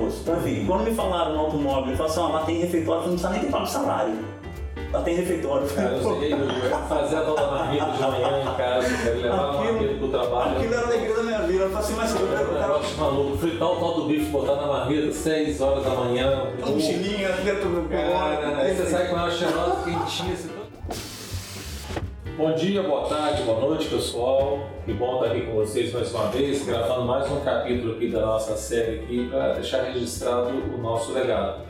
almoço. Então, enfim, quando me falaram no automóvel, eu falaram assim, ó, lá tem refeitório, não precisa nem ter pago salário. Lá tem refeitório. Cara, eu cheguei, eu fazia a da marmita de manhã em casa, quero levar a marmita pro trabalho. Aquilo era a alegria da minha vida. Eu falei assim, mas eu quero negócio maluco, fritar o tal do bife, botar na marmita 6 horas da manhã. mochilinha dentro do Cara, aí você sai com ela cheirosa, quentinha. Assim, Bom dia, boa tarde, boa noite, pessoal. Que bom estar aqui com vocês mais uma vez, gravando mais um capítulo aqui da nossa série aqui para deixar registrado o nosso legado.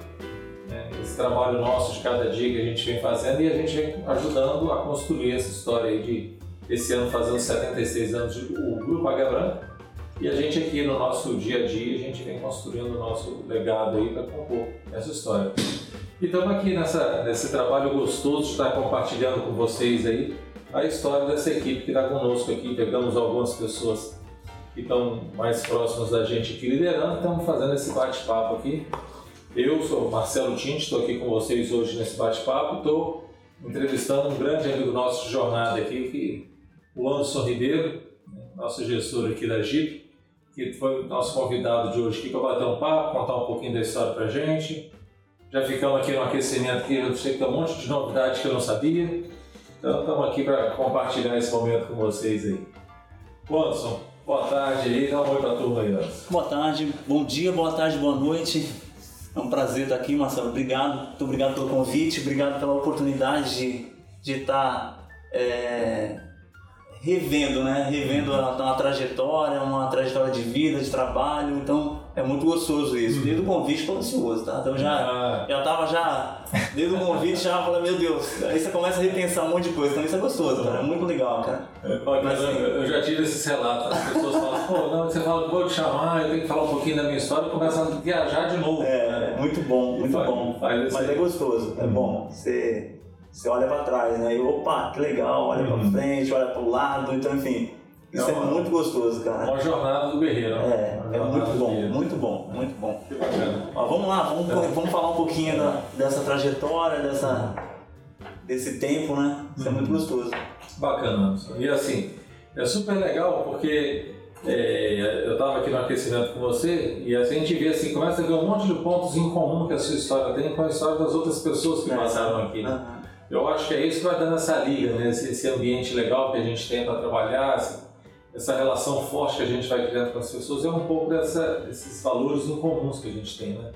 né? Esse trabalho nosso de cada dia que a gente vem fazendo e a gente vem ajudando a construir essa história aí de esse ano fazendo 76 anos de o Grupo Águia Branca. E a gente aqui no nosso dia a dia, a gente vem construindo o nosso legado aí para compor essa história. E estamos aqui nessa, nesse trabalho gostoso de estar compartilhando com vocês aí a história dessa equipe que está conosco aqui. Pegamos algumas pessoas que estão mais próximas da gente aqui liderando, estamos fazendo esse bate-papo aqui. Eu sou o Marcelo Tinte, estou aqui com vocês hoje nesse bate-papo. Estou entrevistando um grande amigo nosso de jornada aqui, que, o Anderson Ribeiro, nosso gestor aqui da Jeep, que foi o nosso convidado de hoje aqui para bater um papo, contar um pouquinho da história para gente. Já ficamos aqui no aquecimento que eu sei que tem um monte de novidades que eu não sabia. Então estamos aqui para compartilhar esse momento com vocês aí. Anderson, boa tarde aí, dá um oi para a turma aí, Anderson. Boa tarde, bom dia, boa tarde, boa noite. É um prazer estar aqui, Marcelo. Obrigado, muito obrigado pelo convite, obrigado pela oportunidade de estar é, revendo, né? Revendo a, uma trajetória, uma trajetória de vida, de trabalho. Então é muito gostoso isso. Desde o convite estou ansioso, tá? Então já Ah, já tava já desde o convite já falei meu Deus. Aí você começa a repensar um monte de coisa. Então isso é gostoso, cara. É muito legal, cara. Olha, Mas, eu, assim, eu já tive esses relatos, as pessoas falam, pô, não, você fala, vou te chamar, eu tenho que falar um pouquinho da minha história e começa a viajar de novo. É, muito bom, muito Faz- bom. faz Mas é gostoso, é bom. Você, você olha pra trás, né? E opa, que legal, olha pra Uhum. frente, olha pro lado, então enfim. Isso É é, uma- muito gostoso, cara. Uma jornada do guerreiro. É, é muito bom, muito bom, muito bom. Que bacana. Ó, vamos lá, vamos, É. vamos falar um pouquinho da- dessa trajetória, dessa, desse tempo, né? Isso é Uhum. muito gostoso. Bacana. E assim, é super legal porque é, eu estava aqui no aquecimento com você e assim a gente vê assim, começa a ver um monte de pontos em comum que a sua história tem com a história das outras pessoas que É. passaram aqui. Aham. Eu acho que é isso que vai dando essa liga, né? esse, esse ambiente legal que a gente para trabalhar, esse- essa relação forte que a gente vai criando com as pessoas, é um pouco dessa, desses valores incomuns que a gente tem, né?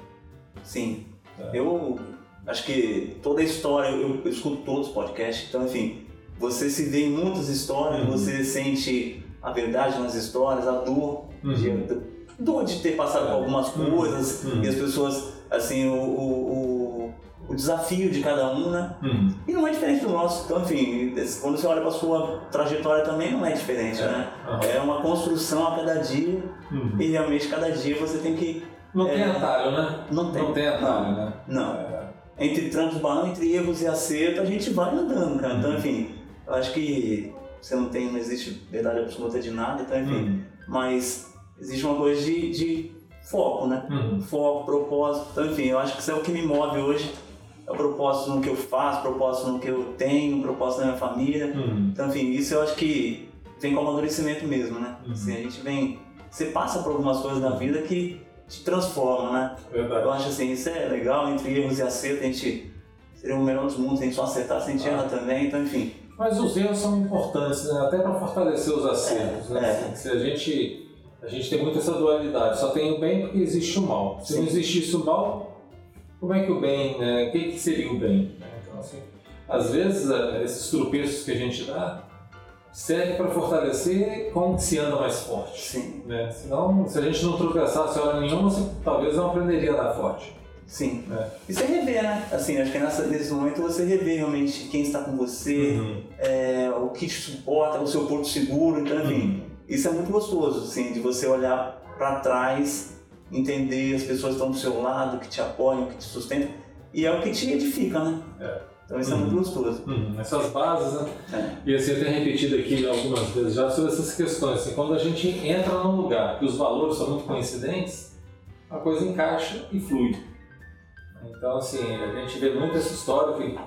Sim. É. Eu acho que toda a história, eu, eu escuto todos os podcasts, então enfim, você se vê em muitas histórias, Uhum. você sente a verdade nas histórias, a dor, de, Uhum. dor de ter passado por algumas Uhum. coisas, Uhum. e as pessoas, assim, o, o, o, o desafio de cada um, né? Uhum. E não é diferente do nosso, então enfim, quando você olha para sua trajetória também não é diferente, É. né? Aham. É uma construção a cada dia, Uhum. e realmente cada dia você tem que... Não tem É. atalho, né? Não tem. Não tem atalho, né? Não. É. entre trancos balão, entre erros e acerto, a gente vai andando, cara. Então, Uhum. enfim, eu acho que você não tem, não existe verdade absoluta de nada, então, enfim. Uhum. Mas existe uma coisa de, de foco, né? Uhum. Foco, propósito. Então, enfim, eu acho que isso é o que me move hoje. É o propósito no que eu faço, propósito no que eu tenho, propósito na minha família. Uhum. Então, enfim, isso eu acho que vem com amadurecimento mesmo, né? Uhum. Assim, a gente vem. Você passa por algumas coisas na vida que te transformam, né? Eu Verdade. acho assim, isso é legal, entre erros e acertos, a gente seria o melhor dos mundos, a gente só acertar, a gente Ah. erra também, então enfim. Mas os erros são importantes, né? até para fortalecer os acertos. É, né? é. Se a gente, a gente tem muito essa dualidade, só tem o bem porque existe o mal. Se não Sim. existisse o mal, como é que o bem, né? o que, que seria o bem? né? Então, assim, às vezes, eh, esses tropeços que a gente dá servem para fortalecer como que se anda mais forte. Sim, Né? Senão, se a gente não tropeçasse hora nenhuma, você talvez não aprenderia a dar forte. sim. É. E você rever, né? Assim, acho que nessa, nesse momento você rever realmente quem está com você, Uhum. é, o que te suporta, o seu porto seguro, então enfim. Isso é muito gostoso, assim, de você olhar para trás, entender as pessoas que estão do seu lado, que te apoiam, que te sustentam, e é o que te edifica, né? É. Então isso é Uhum. muito gostoso. Uhum. Essas bases, né? É. E assim, eu tenho repetido aqui algumas vezes já sobre essas questões. Assim, quando a gente entra num lugar que os valores são muito coincidentes, a coisa encaixa e flui. Então, assim, a gente vê muito essa história que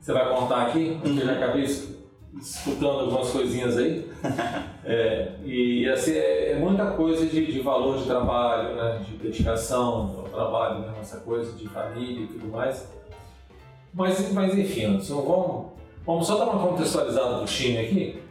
você vai contar aqui, eu já acabei es- escutando algumas coisinhas aí. É, e assim, é, é muita coisa de, de valor de trabalho, né, de dedicação, trabalho, né? essa coisa de família e tudo mais. Mas, mas enfim, Anderson, vamos, vamos só dar uma contextualizada do time aqui.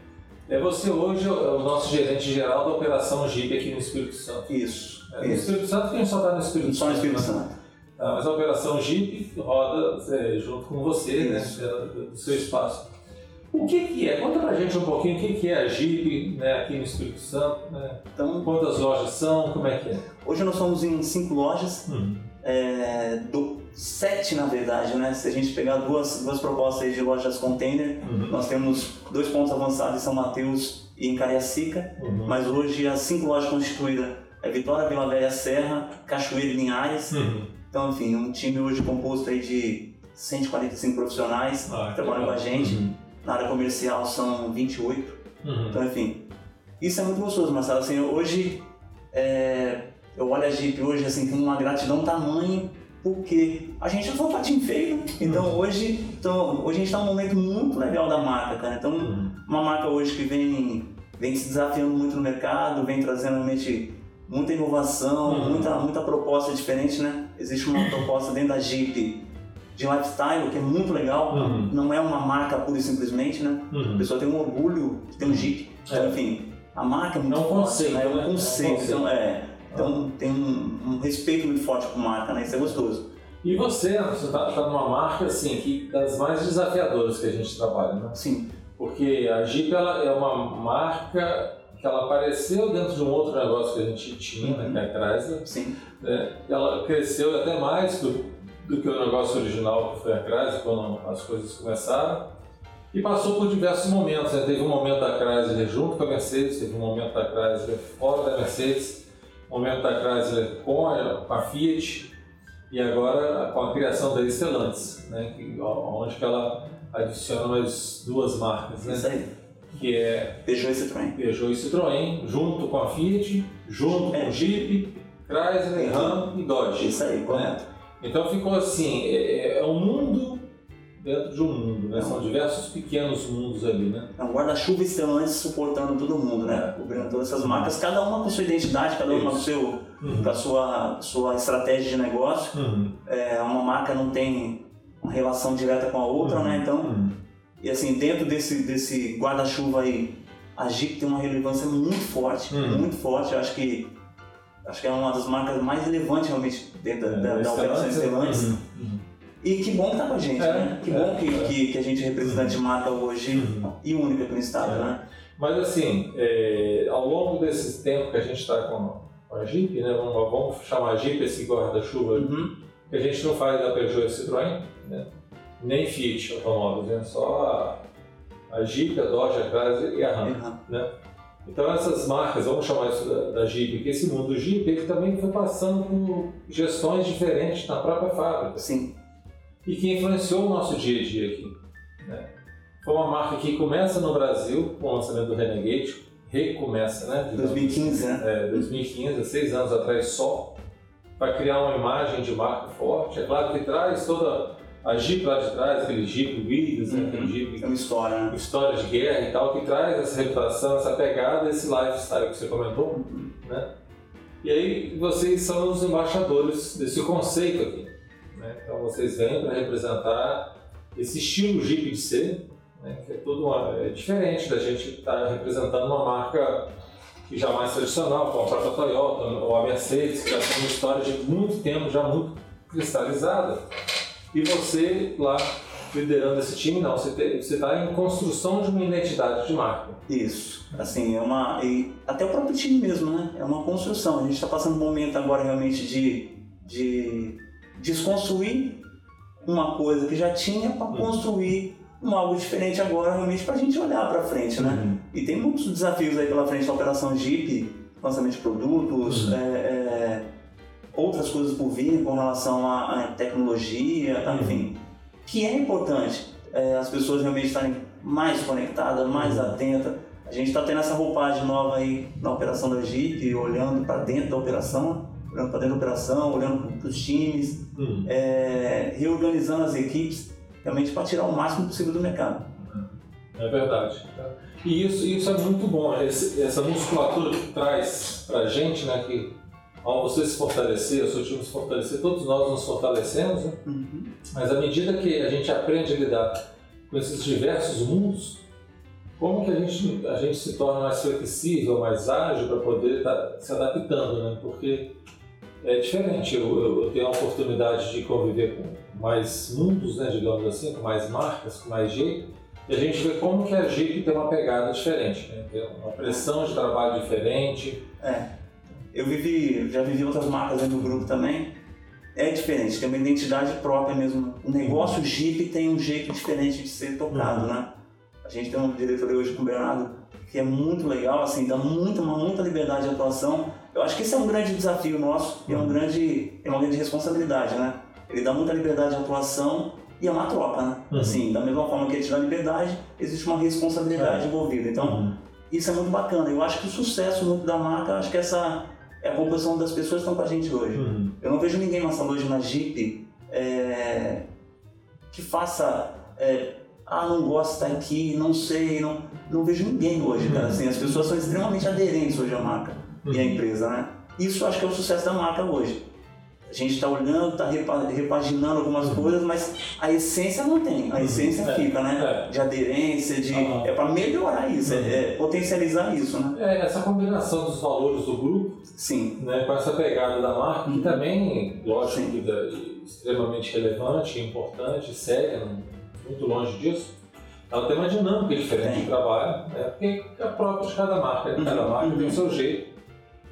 É você hoje é o nosso gerente geral da operação Jeep aqui no Espírito Santo. Isso. É, no isso. Espírito Santo quem só está no Espírito Só no Santo. Espírito né? Santo. Ah, mas a operação Jeep roda é, junto com você, né, Isso. do seu espaço. O que, que é? Conta pra gente um pouquinho o que, que é a Jeep né, aqui no Espírito Santo, né? Então, quantas lojas são, como é que é? hoje nós somos em cinco lojas, é, do, sete na verdade, né? Se a gente pegar duas, duas propostas de lojas container, Uhum. nós temos dois pontos avançados em São Mateus e em Cariacica, Uhum. mas hoje as cinco lojas constituídas é Vitória, Vila Velha, Serra, Cachoeira e Linhares. Uhum. Então, enfim, um time hoje composto aí de 145 profissionais Ah, que trabalham com a gente. Uhum. Na área comercial são 28. Uhum. Então, enfim, isso é muito gostoso, Marcelo. Assim, hoje, é, eu olho a Jeep hoje assim, com uma gratidão tamanho, porque a gente não foi um patinho feio, né? Então, Uhum. hoje, então, hoje a gente está num momento muito legal da marca, cara. Então, Uhum. uma marca hoje que vem, vem se desafiando muito no mercado, vem trazendo realmente muita inovação, Uhum. muita, muita proposta diferente, né? Existe uma proposta dentro da Jeep de lifestyle que é muito legal, Uhum. não é uma marca pura e simplesmente, né? A Uhum. pessoa tem um orgulho de ter um Jeep. Então, É. enfim, a marca é muito É um forte, conceito, né? É né? um É um conceito. conceito. Então, é, então tem um, um respeito muito forte por marca, né? Isso é gostoso. E você, Anderson, está tá numa marca assim, que das mais desafiadoras que a gente trabalha, né? Sim, Porque a Jeep ela é uma marca que ela apareceu dentro de um outro negócio que a gente tinha, né, Uhum. que é a Chrysler. sim. né? Ela cresceu até mais do, do que o negócio original que foi a Chrysler, quando as coisas começaram. E passou por diversos momentos. né? Teve um momento da Chrysler junto com a Mercedes, teve um momento da Chrysler fora da Mercedes, um momento da Chrysler com a, com a Fiat e agora com a criação da Stellantis, né? que, onde que ela adiciona mais duas marcas, né? Isso aí. que é Peugeot e Citroën. Peugeot e Citroën, junto com a Fiat, junto É. com Jeep, Chrysler, Ram e Dodge. Isso aí, correto. Então ficou assim, é, é um mundo dentro de um mundo, né? São diversos pequenos mundos ali, né? É um guarda-chuva Stellantis suportando todo mundo, né? Cobrindo todas essas marcas, cada uma com sua identidade, cada uma com, seu, com a sua, sua estratégia de negócio. Uhum. É, uma marca não tem uma relação direta com a outra, né? Então, Uhum. E assim, dentro desse, desse guarda-chuva aí, a Jeep tem uma relevância muito forte, Hum. muito forte. Eu acho que acho que é uma das marcas mais relevantes realmente dentro da, da, da operação Stellantis. Uhum. Uhum. E que bom que tá com a gente, É, né? Que é, bom que, é. que, que a gente é representante de marca hoje Uhum. e única aqui no estado, É. né? Mas assim, é, ao longo desse tempo que a gente está com, a Jeep, né? Vamos, vamos chamar a Jeep esse guarda-chuva Uhum. que a gente não faz da Peugeot e Citroën, né? nem Fiat automóveis, né? só a, a Jeep, a Dodge, a Chrysler e a Ram. Uhum. Então essas marcas, vamos chamar isso da, da Jeep, que esse mundo Jeep ele também foi passando por gestões diferentes na própria fábrica Sim, e que influenciou o nosso dia a dia aqui. né? Foi uma marca que começa no Brasil com o lançamento do Renegade, recomeça, né? digamos 2015, né? é, 2015, há seis anos atrás só, para criar uma imagem de marca forte. É claro que traz toda a Jeep lá de trás, aquele Jeep Willys, né, Uhum. aquele Jeep É uma história, né? história de guerra e tal, que traz essa reputação, essa pegada, esse lifestyle que você comentou. Né? E aí vocês são os embaixadores desse conceito aqui. Né? Então vocês vêm para representar esse estilo Jeep de ser, né? que é tudo uma, é diferente da gente estar representando uma marca que já é mais tradicional, como a própria Toyota ou a Mercedes, que já tem uma história de muito tempo, já muito cristalizada. E você lá liderando esse time, não, você está em construção de uma identidade de marca. Isso. Assim, é uma. E até o próprio time mesmo, né? É uma construção. A gente está passando um momento agora realmente de, de desconstruir uma coisa que já tinha para Uhum. construir um algo diferente agora, realmente, para a gente olhar para frente, né? Uhum. E tem muitos desafios aí pela frente da operação Jeep, lançamento de produtos, Uhum. é, é, outras coisas por vir com relação à, tecnologia, tá? Uhum. enfim, que é importante é, as pessoas realmente estarem mais conectadas, mais Uhum. atentas. A gente está tendo essa roupagem nova aí na operação da Jeep, olhando para dentro da operação, olhando para dentro da operação, olhando para os times, Uhum. é, reorganizando as equipes, realmente para tirar o máximo possível do mercado. É verdade. E isso, isso é muito bom, essa musculatura que traz pra gente, né, que ao você se fortalecer, o seu time se fortalecer, todos nós nos fortalecemos, né? Uhum. mas à medida que a gente aprende a lidar com esses diversos mundos, como que a gente, a gente se torna mais flexível, mais ágil para poder estar tá se adaptando, né? Porque é diferente, eu, eu, eu, tenho a oportunidade de conviver com mais mundos, né, digamos assim, com mais marcas, com mais jeito, e a gente vê como que a Jeep tem uma pegada diferente, né? tem uma pressão de trabalho diferente. É, eu vivi, já vivi outras marcas dentro do grupo também, é diferente, tem uma identidade própria mesmo. O negócio Jeep tem um jeito diferente de ser tocado, né? A gente tem uma diretoria hoje com o Bernardo que é muito legal, assim, dá muita, uma, muita liberdade de atuação. Eu acho que esse é um grande desafio nosso e é, um grande, é uma grande responsabilidade, né? Ele dá muita liberdade de atuação e é uma troca, né? Uhum. Assim, da mesma forma que ele te dá liberdade, existe uma responsabilidade é. envolvida. Então, uhum. isso é muito bacana. Eu acho que o sucesso da marca, acho que essa é a composição das pessoas que estão com a gente hoje. Uhum. Eu não vejo ninguém lançando hoje na Jeep é, que faça é, ah, não gosto de estar aqui, não sei, não, não vejo ninguém hoje, cara. Uhum. Assim, as pessoas são extremamente aderentes hoje à marca uhum. e à empresa, né? Isso acho que é o sucesso da marca hoje. A gente está olhando, está repaginando algumas uhum. coisas, mas a essência não tem. A uhum. essência é, fica, né? É. De aderência, de uhum. é para melhorar isso, é, uhum. é, potencializar isso, né? É essa combinação dos valores do grupo, sim, né? Com essa pegada da marca, que também, lógico, que é extremamente relevante, importante, séria. Muito longe disso, ela tem uma dinâmica diferente tem. de trabalho, né? porque é própria de cada marca, né? cada uhum. marca tem o seu jeito,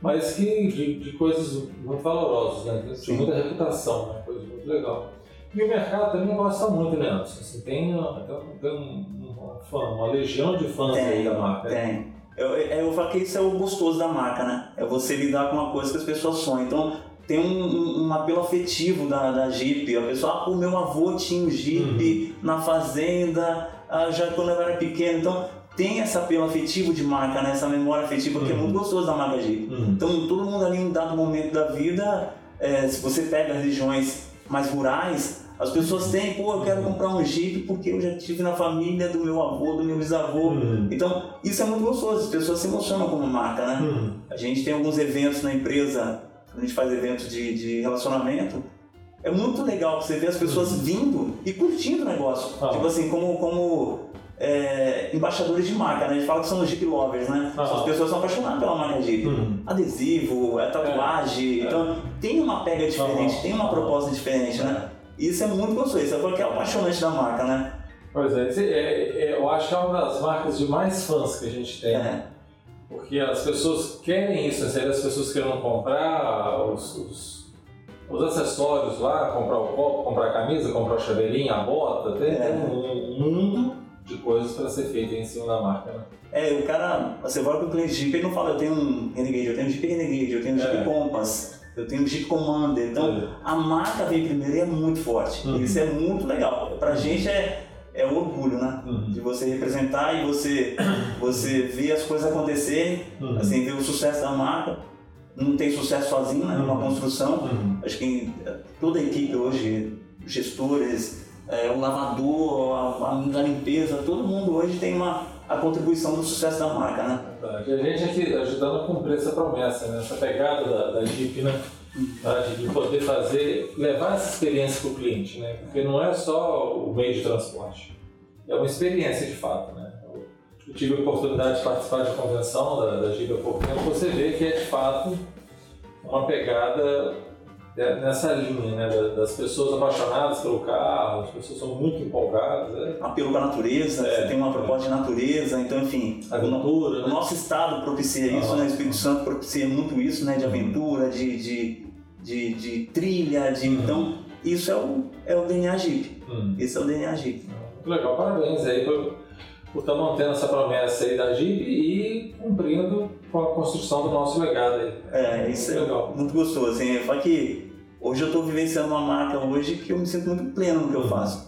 mas que de, de coisas muito valorosas, né? de muita reputação, né? coisa muito legal. E o mercado também gosta muito, né, Anderson? Assim, tem, tem, tem uma, fã, uma legião de fãs tem, aí da marca. Tem. Eu, eu falo que isso é o gostoso da marca, né? É você lidar com uma coisa que as pessoas sonham. Então, tem um, um, apelo afetivo da, da Jeep. A pessoa, ah, o meu avô tinha um Jeep uhum. na fazenda, ah, já quando eu era pequeno. Então, tem esse apelo afetivo de marca, né? essa memória afetiva, que é muito uhum. gostoso da marca Jeep. Uhum. Então, todo mundo ali em um dado momento da vida, é, se você pega as regiões mais rurais, as pessoas têm, pô, eu quero comprar um Jeep porque eu já tive na família do meu avô, do meu bisavô. Uhum. Então, isso é muito gostoso, as pessoas se emocionam como marca, né? Uhum. A gente tem alguns eventos na empresa a gente faz eventos de, de relacionamento, é muito legal você ver as pessoas uhum. vindo e curtindo o negócio. Ah. Tipo assim, como, como é, embaixadores de marca, né? A gente fala que são Jeep lovers, né? Ah. As pessoas são apaixonadas pela marca Jeep. Uhum. Adesivo, é tatuagem. É. Então, tem uma pega diferente, tem uma proposta diferente, né? Isso é muito gostoso, isso é porque é apaixonante da marca, né? Pois é, é, é, eu acho que é uma das marcas de mais fãs que a gente tem. É. Porque as pessoas querem isso, né? as pessoas querem comprar os, os, os, acessórios lá, comprar o copo, comprar a camisa, comprar o chaveirinho, a bota, tem, é. um mundo de coisas para ser feito em cima da marca, né? É, o cara, você vai para o cliente Jeep e não fala, eu tenho um Renegade, eu tenho um Jeep Renegade, eu tenho um Jeep é. Compass, eu tenho um Jeep Commander. Então, é. a marca vem primeiro e é muito forte. Uhum. Isso é muito legal. Pra gente é é o orgulho, né? Uhum. De você representar e você, você ver as coisas acontecerem, uhum. assim, ver o sucesso da marca. Não tem sucesso sozinho, né? Uma uhum. construção. Uhum. Acho que toda a equipe hoje, gestores, é, o lavador, a, a, limpeza, todo mundo hoje tem uma, a contribuição do sucesso da marca, né? A gente aqui ajudando a cumprir essa promessa, né? essa pegada da, da Jeep, né? Tá? de poder fazer, levar essa experiência para o cliente, né? Porque não é só o meio de transporte, é uma experiência de fato, né? Eu tive a oportunidade de participar de convenção da, da Giga há pouco tempo, você vê que é de fato uma pegada nessa linha, né? Das pessoas apaixonadas pelo carro, as pessoas são muito empolgadas. É. Apelo para a natureza, é, você tem uma proposta de natureza, então, enfim, aventura, o, né? o nosso estado propicia isso, né? O Espírito Santo propicia muito isso, né? De aventura, de, de de, de trilha, de, uhum. então isso é o, é o DNA Jeep. Uhum. Esse é o DNA Jeep. Muito legal, parabéns aí por, por estar mantendo essa promessa aí da Jeep e cumprindo com a construção do nosso legado aí. É, isso é legal. muito gostoso. Assim, só que hoje eu estou vivenciando uma marca hoje que eu me sinto muito pleno no que eu faço.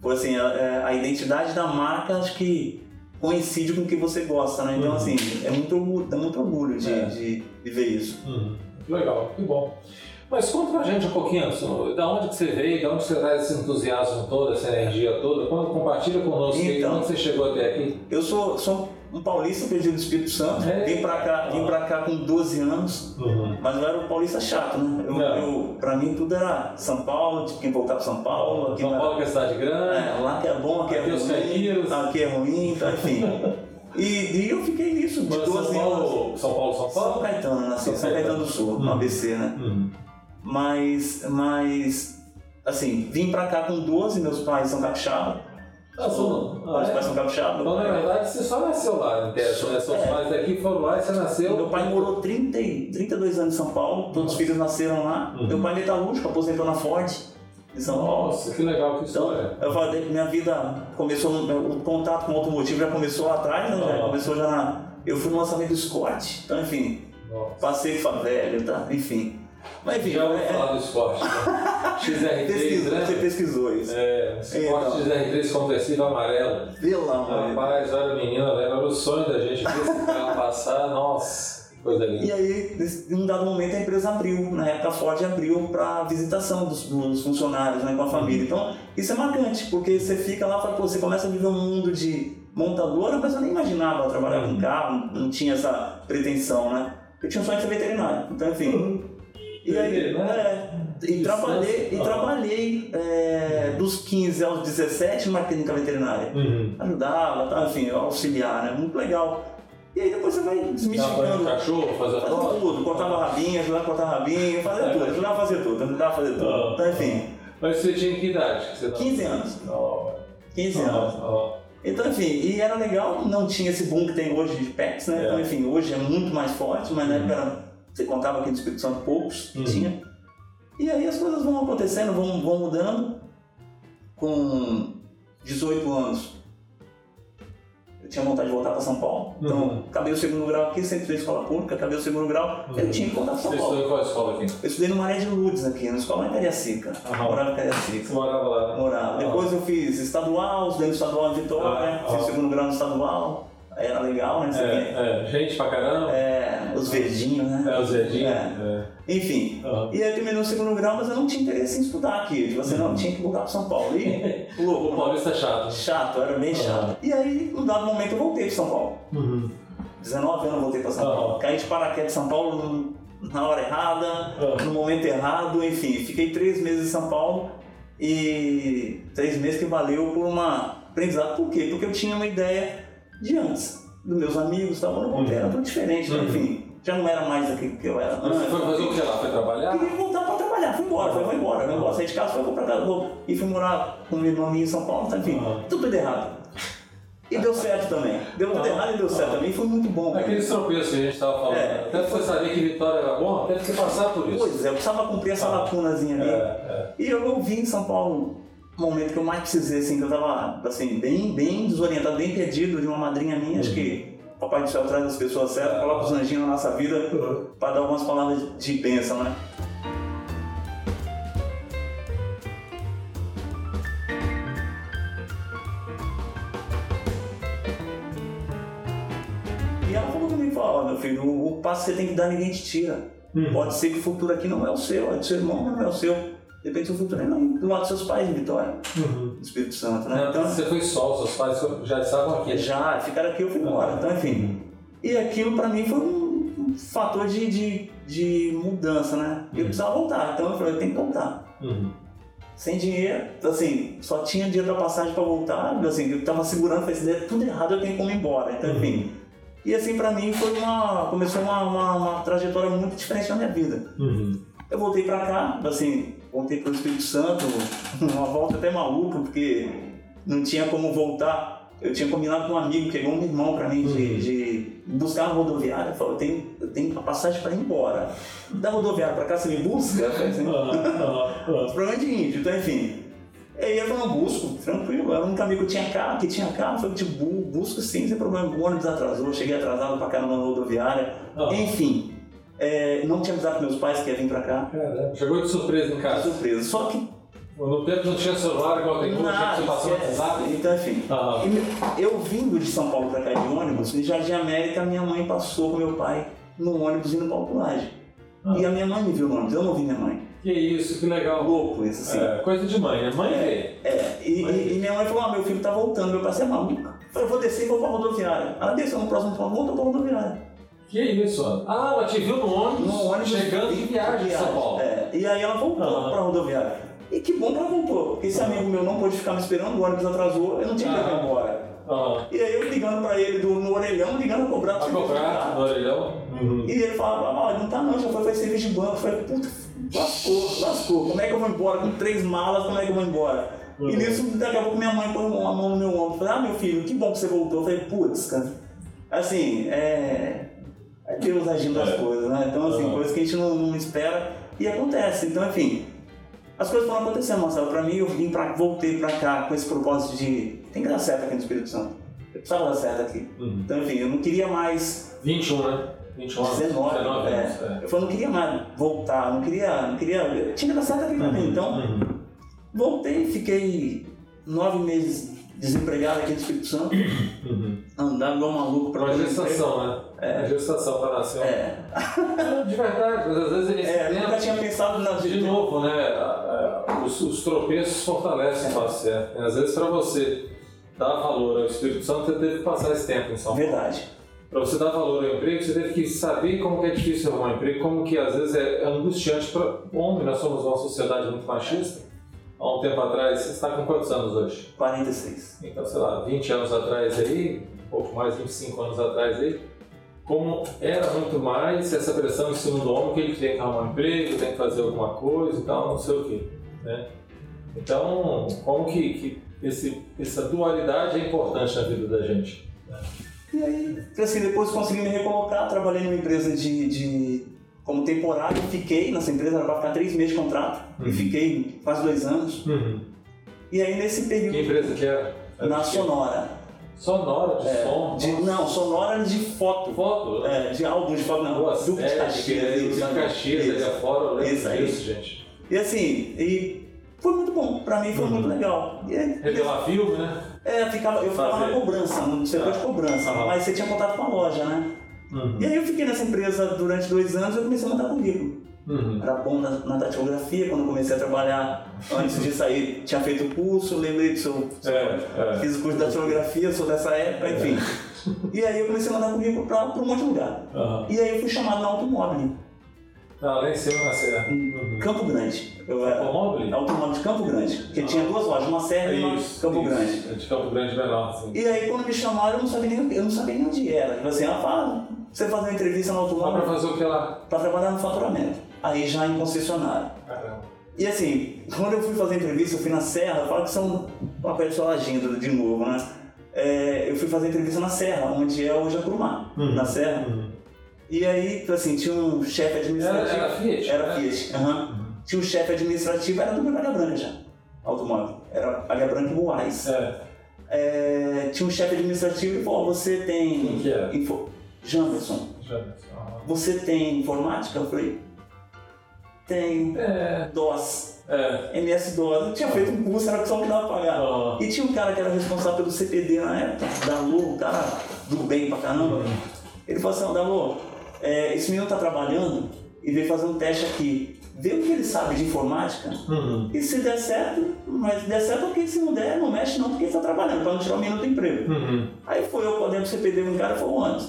Por assim, a, a, identidade da marca acho que coincide com o que você gosta, né? Então, uhum. assim, é muito orgulho, dá muito orgulho de, é. de, de ver isso. Uhum. Legal, que bom. Mas conta pra gente um pouquinho, assim, da onde que você veio, da onde você traz esse entusiasmo todo, essa energia toda, quando compartilha conosco então, como você chegou até aqui. Eu sou, sou um paulista perdido do Espírito Santo, é. vim pra cá, vim pra cá com 12 anos, uhum. mas eu era um paulista chato, né? Eu, eu, pra mim tudo era São Paulo, tipo, quem voltar pra São Paulo. Aqui São Paulo que é cidade grande. É, lá que é bom, aqui, aqui é ruim, aqui é ruim, então enfim. E, e, eu fiquei nisso, de 12 São Paulo, anos. São Paulo, São Paulo? São Caetano, nasci São, São Caetano do Sul, no ABC, né? Uhum. Mas, mas, assim, vim pra cá com 12, meus pais são capixaba. Ah, são, ah, meus é? pais são. Então, na verdade, você só nasceu lá, né? Seus é. pais daqui foram lá e você nasceu. Meu pai morou 30, 32 anos em São Paulo, todos os filhos nasceram lá. Uhum. Meu pai é metalúrgico, aposentou na Ford. Em São Paulo. Nossa, que legal, que então, história. Então, eu falei que minha vida começou, o contato com o automotivo já começou lá atrás, né? Já começou já na. Eu fui no lançamento do Scott, então enfim, Nossa. passei favela, tá? enfim. Mas enfim. Já ouvi é, falar do esporte. Né? XR3, Pesquisou, né? Você pesquisou isso. É, esporte então. XR3 conversível amarelo. Pelo amor Rapaz, olha menina, era o sonho da gente ver esse carro passar, nossa. Coisa linda. E aí, em um dado momento, a empresa abriu, na época a Ford abriu para visitação dos, dos, funcionários né, com a família. Uhum. Então, isso é marcante, porque você fica lá e você começa a viver um mundo de montadora, mas eu nem imaginava trabalhar com uhum. carro, não tinha essa pretensão, né? Eu tinha um sonho de ser veterinário. Então, enfim. Uhum. E aí, é, e trabalhei, e trabalhei é, dos 15 aos 17 numa clínica veterinária. Uhum. Ajudava, tá, enfim, auxiliar, né? Muito legal. E aí depois você vai desmistificando. cachorro, fazer fazia tudo, cortava rabinho, ajudava a cortar rabinho, fazia é. tudo, ajudava a fazer tudo, ajudava a fazer tudo. Ah. Então, enfim. Mas você tinha que idade? Você 15 anos. Oh. 15 anos. Então, enfim, e era legal, não tinha esse boom que tem hoje de pets, né? É. Então, enfim, hoje é muito mais forte, mas na época era você contava aqui no Espírito Santo poucos que uhum. tinha. E aí as coisas vão acontecendo, vão, vão mudando. Com 18 anos, eu tinha vontade de voltar para São Paulo. Então, uhum. acabei o segundo grau aqui, sempre estudei escola pública, acabei o segundo grau, uhum. eu tinha que voltar para São Paulo. Você estudou qual escola aqui? Eu estudei no Maré de Lourdes aqui, na escola em Cariacica. Uhum. Morava em Cariacica. Você morava lá? Morava. Depois eu fiz estadual, estudei no estadual de Vitória, ah, fiz o segundo grau no estadual era legal, né? É, é, gente pra caramba. É, os verdinhos, né? É, os verdinhos. É. É. Enfim, uhum. e aí eu terminei o segundo grau, mas eu não tinha interesse em estudar aqui. Tipo assim, não, tinha que voltar para São Paulo. E, louco, o Paulista é chato. Chato, era bem chato. E aí, num dado momento, eu voltei para São Paulo. Uhum. 19 anos eu voltei para São Paulo. Caí de paraquedas em São Paulo na hora errada, no momento errado, enfim. Fiquei três meses em São Paulo e três meses que valeu por uma aprendizado. Por quê? Porque eu tinha uma ideia de antes, dos meus amigos, tava no voltei, era tudo diferente, né? uhum. enfim, já não era mais aquilo que eu era. Você foi fazer o que lá? Foi trabalhar? Queria voltar para trabalhar, fui embora, fui, fui embora, fui embora, saí de casa, fui para casa, e fui morar com meu irmão em São Paulo, tá, enfim, uhum. tudo errado. E deu certo também. Deu tudo errado e deu certo também. Foi muito bom. Aqueles tropeços que a gente estava falando. É. Até você saber que Vitória era bom, teve que passar por isso. Pois é, eu precisava cumprir essa ah. lacunazinha ali. É, é. E eu, eu vim em São Paulo momento que eu mais precisei, assim, que eu tava, assim, bem, bem desorientado, bem perdido de uma madrinha minha, uhum. acho que o Papai do Céu traz as pessoas certas, coloca os anjinhos na nossa vida uhum. para dar algumas palavras de bênção, né? E ela falou comigo, falou, oh, meu filho, o, o passo que você tem que dar ninguém te tira. Uhum. Pode ser que o futuro aqui não é o seu, é do seu irmão, não é o seu Depende do futuro, não, do lado dos seus pais em Vitória, uhum. Espírito Santo, né? Não, então, você foi só, os seus pais já estavam aqui? Já, ficaram aqui, eu fui embora, então enfim. E aquilo pra mim foi um fator de, de, de mudança, né? Eu uhum. precisava voltar, então eu falei, eu tenho que voltar. Uhum. Sem dinheiro, assim, só tinha dinheiro da passagem pra voltar, assim, eu tava segurando, falei, se der tudo errado eu tenho como ir embora, então uhum. enfim. E assim, pra mim, foi uma, começou uma, uma, uma trajetória muito diferente na minha vida. Uhum. Eu voltei pra cá, assim, voltei para o Espírito Santo, uma volta até maluca, porque não tinha como voltar. Eu tinha combinado com um amigo, que é um irmão para mim, de, uhum. de, buscar uma rodoviária. Falou, eu tenho, eu tenho a passagem para ir embora. Da rodoviária para cá, você me busca? Eu falei assim, problema de índio, então enfim. Aí eu falei, não, busco, tranquilo. Era o único amigo que tinha carro, que tinha carro. Eu falei, tipo, busco sim, sem problema. O ônibus atrasou, cheguei atrasado para caramba na rodoviária. Enfim, é, não tinha avisado meus pais que ia vir pra cá. Caramba, chegou de surpresa em casa. Surpresa. Só que. No tempo não tinha celular igual tem hoje, você passou no WhatsApp. Então, enfim. Ah. Eu vindo de São Paulo pra cá de ônibus, em Jardim América, minha mãe passou com meu pai no ônibus indo pra Alpulagem. E a minha mãe me viu no ônibus, eu não vi minha mãe. Que isso, que legal. Louco isso, assim. É, coisa de mãe, né? Mãe vê. É, e, e- e minha mãe falou, ah, meu filho tá voltando, meu pai, você é maluco. Eu falei, vou descer e vou pra rodoviária. Ela desceu no próximo ponto, voltou pra rodoviária. Que isso? Ah, ela te viu no ônibus, No ônibus. chegando de viagem de São Paulo. É, e aí ela voltou Aham. pra rodoviária. E que bom que ela voltou, porque esse amigo meu não pôde ficar me esperando, o ônibus atrasou, eu não tinha que ir embora. E aí eu ligando pra ele do, no orelhão, ligando a cobrar. Pra cobrar no orelhão? Uhum. E ele falava, ah, não tá não, já foi fazer serviço de banco. Eu falei, puta, lascou, lascou. Como é que eu vou embora? Com três malas, como é que eu vou embora? Uhum. E nisso, daqui a pouco minha mãe põe a mão no meu ombro. Falei, ah, meu filho, que bom que você voltou. Eu falei, putz, cara. Assim, é. É Deus agindo as É. coisas, né? Então, assim, Uhum. coisas que a gente não, não espera e acontece. Então, enfim, as coisas foram acontecendo, Marcelo. Pra mim, eu vim pra, voltei pra cá com esse propósito de. Tem que dar certo aqui no Espírito Santo. Eu precisava dar certo aqui. Uhum. Então, enfim, eu não queria mais 21, né? 21 anos. 19, 19 é. anos. É. Eu falei, não queria mais voltar, não queria, não queria, eu tinha que dar certo aqui pra mim. Então, Uhum. voltei, fiquei nove meses desempregado aqui no Espírito Santo, Uhum. andava igual maluco pra Uma gestação, né? É. Uma gestação para nascer. emprego. É, De verdade, mas às vezes esse é, eu tempo- nunca tinha pensado na De novo, né? a- a- Os, os tropeços fortalecem o passo certo. Às vezes, para você dar valor ao Espírito Santo, você teve que passar esse tempo em São Paulo. Verdade. Para você dar valor ao emprego, você teve que saber como que é difícil arrumar um emprego, como que às vezes é angustiante para o homem. Nós somos uma sociedade muito machista. Há um tempo atrás, você está com quantos anos hoje? 46. Então, sei lá, 20 anos atrás aí, um pouco mais, 25 anos atrás aí, como era muito mais essa pressão em cima do homem que ele tem que arrumar um emprego, tem que fazer alguma coisa e tal, não sei o quê, né? Então, como que, que esse, essa dualidade é importante na vida da gente? E aí, assim, depois consegui me recolocar, trabalhei numa empresa de, de como temporário, fiquei nessa empresa, era pra ficar três meses de contrato, Uhum. e fiquei quase dois anos. E aí, nesse Que período, empresa que era? Na? Sonora, Sonora, de É, som? de- não, sonora de foto. Foto? É, de álbum de foto, não. Boa Duque de Caxias. isso, de Caxias, ali afora, eu lembro Isso disso, gente. E assim, e foi muito bom, pra mim foi Uhum. muito legal. E aí, Revelar filme, né? é, ficava, eu ficava Fazer. na cobrança, no setor de Ah. cobrança, Aham. mas você tinha contato com a loja, né? Uhum. E aí eu fiquei nessa empresa durante dois anos e eu comecei a mandar currículo. Uhum. Era bom na, na datilografia, quando comecei a trabalhar, antes de sair, tinha feito o curso, lembrei do seu. seu- É, é. Fiz o curso de datilografia, sou dessa época, enfim. E aí eu comecei a mandar currículo pra, pra um monte de lugar. Aham. E aí eu fui chamado na Automóvel, Ah, lá em cima na Serra. Uhum. Campo Grande. Eu era Automóvel? Automóvel de Campo Grande, porque tinha duas lojas, uma Serra e uma Campo Grande. É de Campo Grande menor, sim. E aí quando me chamaram eu não sabia nem, eu não sabia nem onde era. Tipo assim, ela fala, você fazer uma entrevista no Só pra automóvel fazer o que lá? pra trabalhar no faturamento. Aí já em concessionária. Caramba. E assim, quando eu fui fazer a entrevista, eu fui na Serra, eu falo que são papel de agenda de novo, né? É, eu fui fazer a entrevista na Serra, onde é o Jacurumá, Uhum. na Serra. Uhum. E aí, assim, tinha um chefe Era, administrativo. era Fiat? Era né? Fiat, aham. Tinha um chefe administrativo, era do meu Branca já, automóvel. Era Águia Branca e Moraes. É. É, tinha um chefe administrativo e falou, "Ó, você tem... Quem que era? Info... Janderson. Aham. você tem informática? Eu falei, tenho. É. DOS, É. MS-DOS. Eu tinha feito um curso, era só o que dava pra pagar. Ah. E tinha um cara que era responsável pelo CPD na época, Dalô, um cara do bem pra caramba. Ele falou assim, ó, Dalô, é, esse menino tá trabalhando e veio fazer um teste aqui. Vê o que ele sabe de informática Uhum. e se der certo, mas se der certo, ok. Se não der, não mexe não, porque ele tá trabalhando, pra não tirar o menino do emprego. Uhum. Aí foi eu pra dentro do CPD, um cara falou, antes,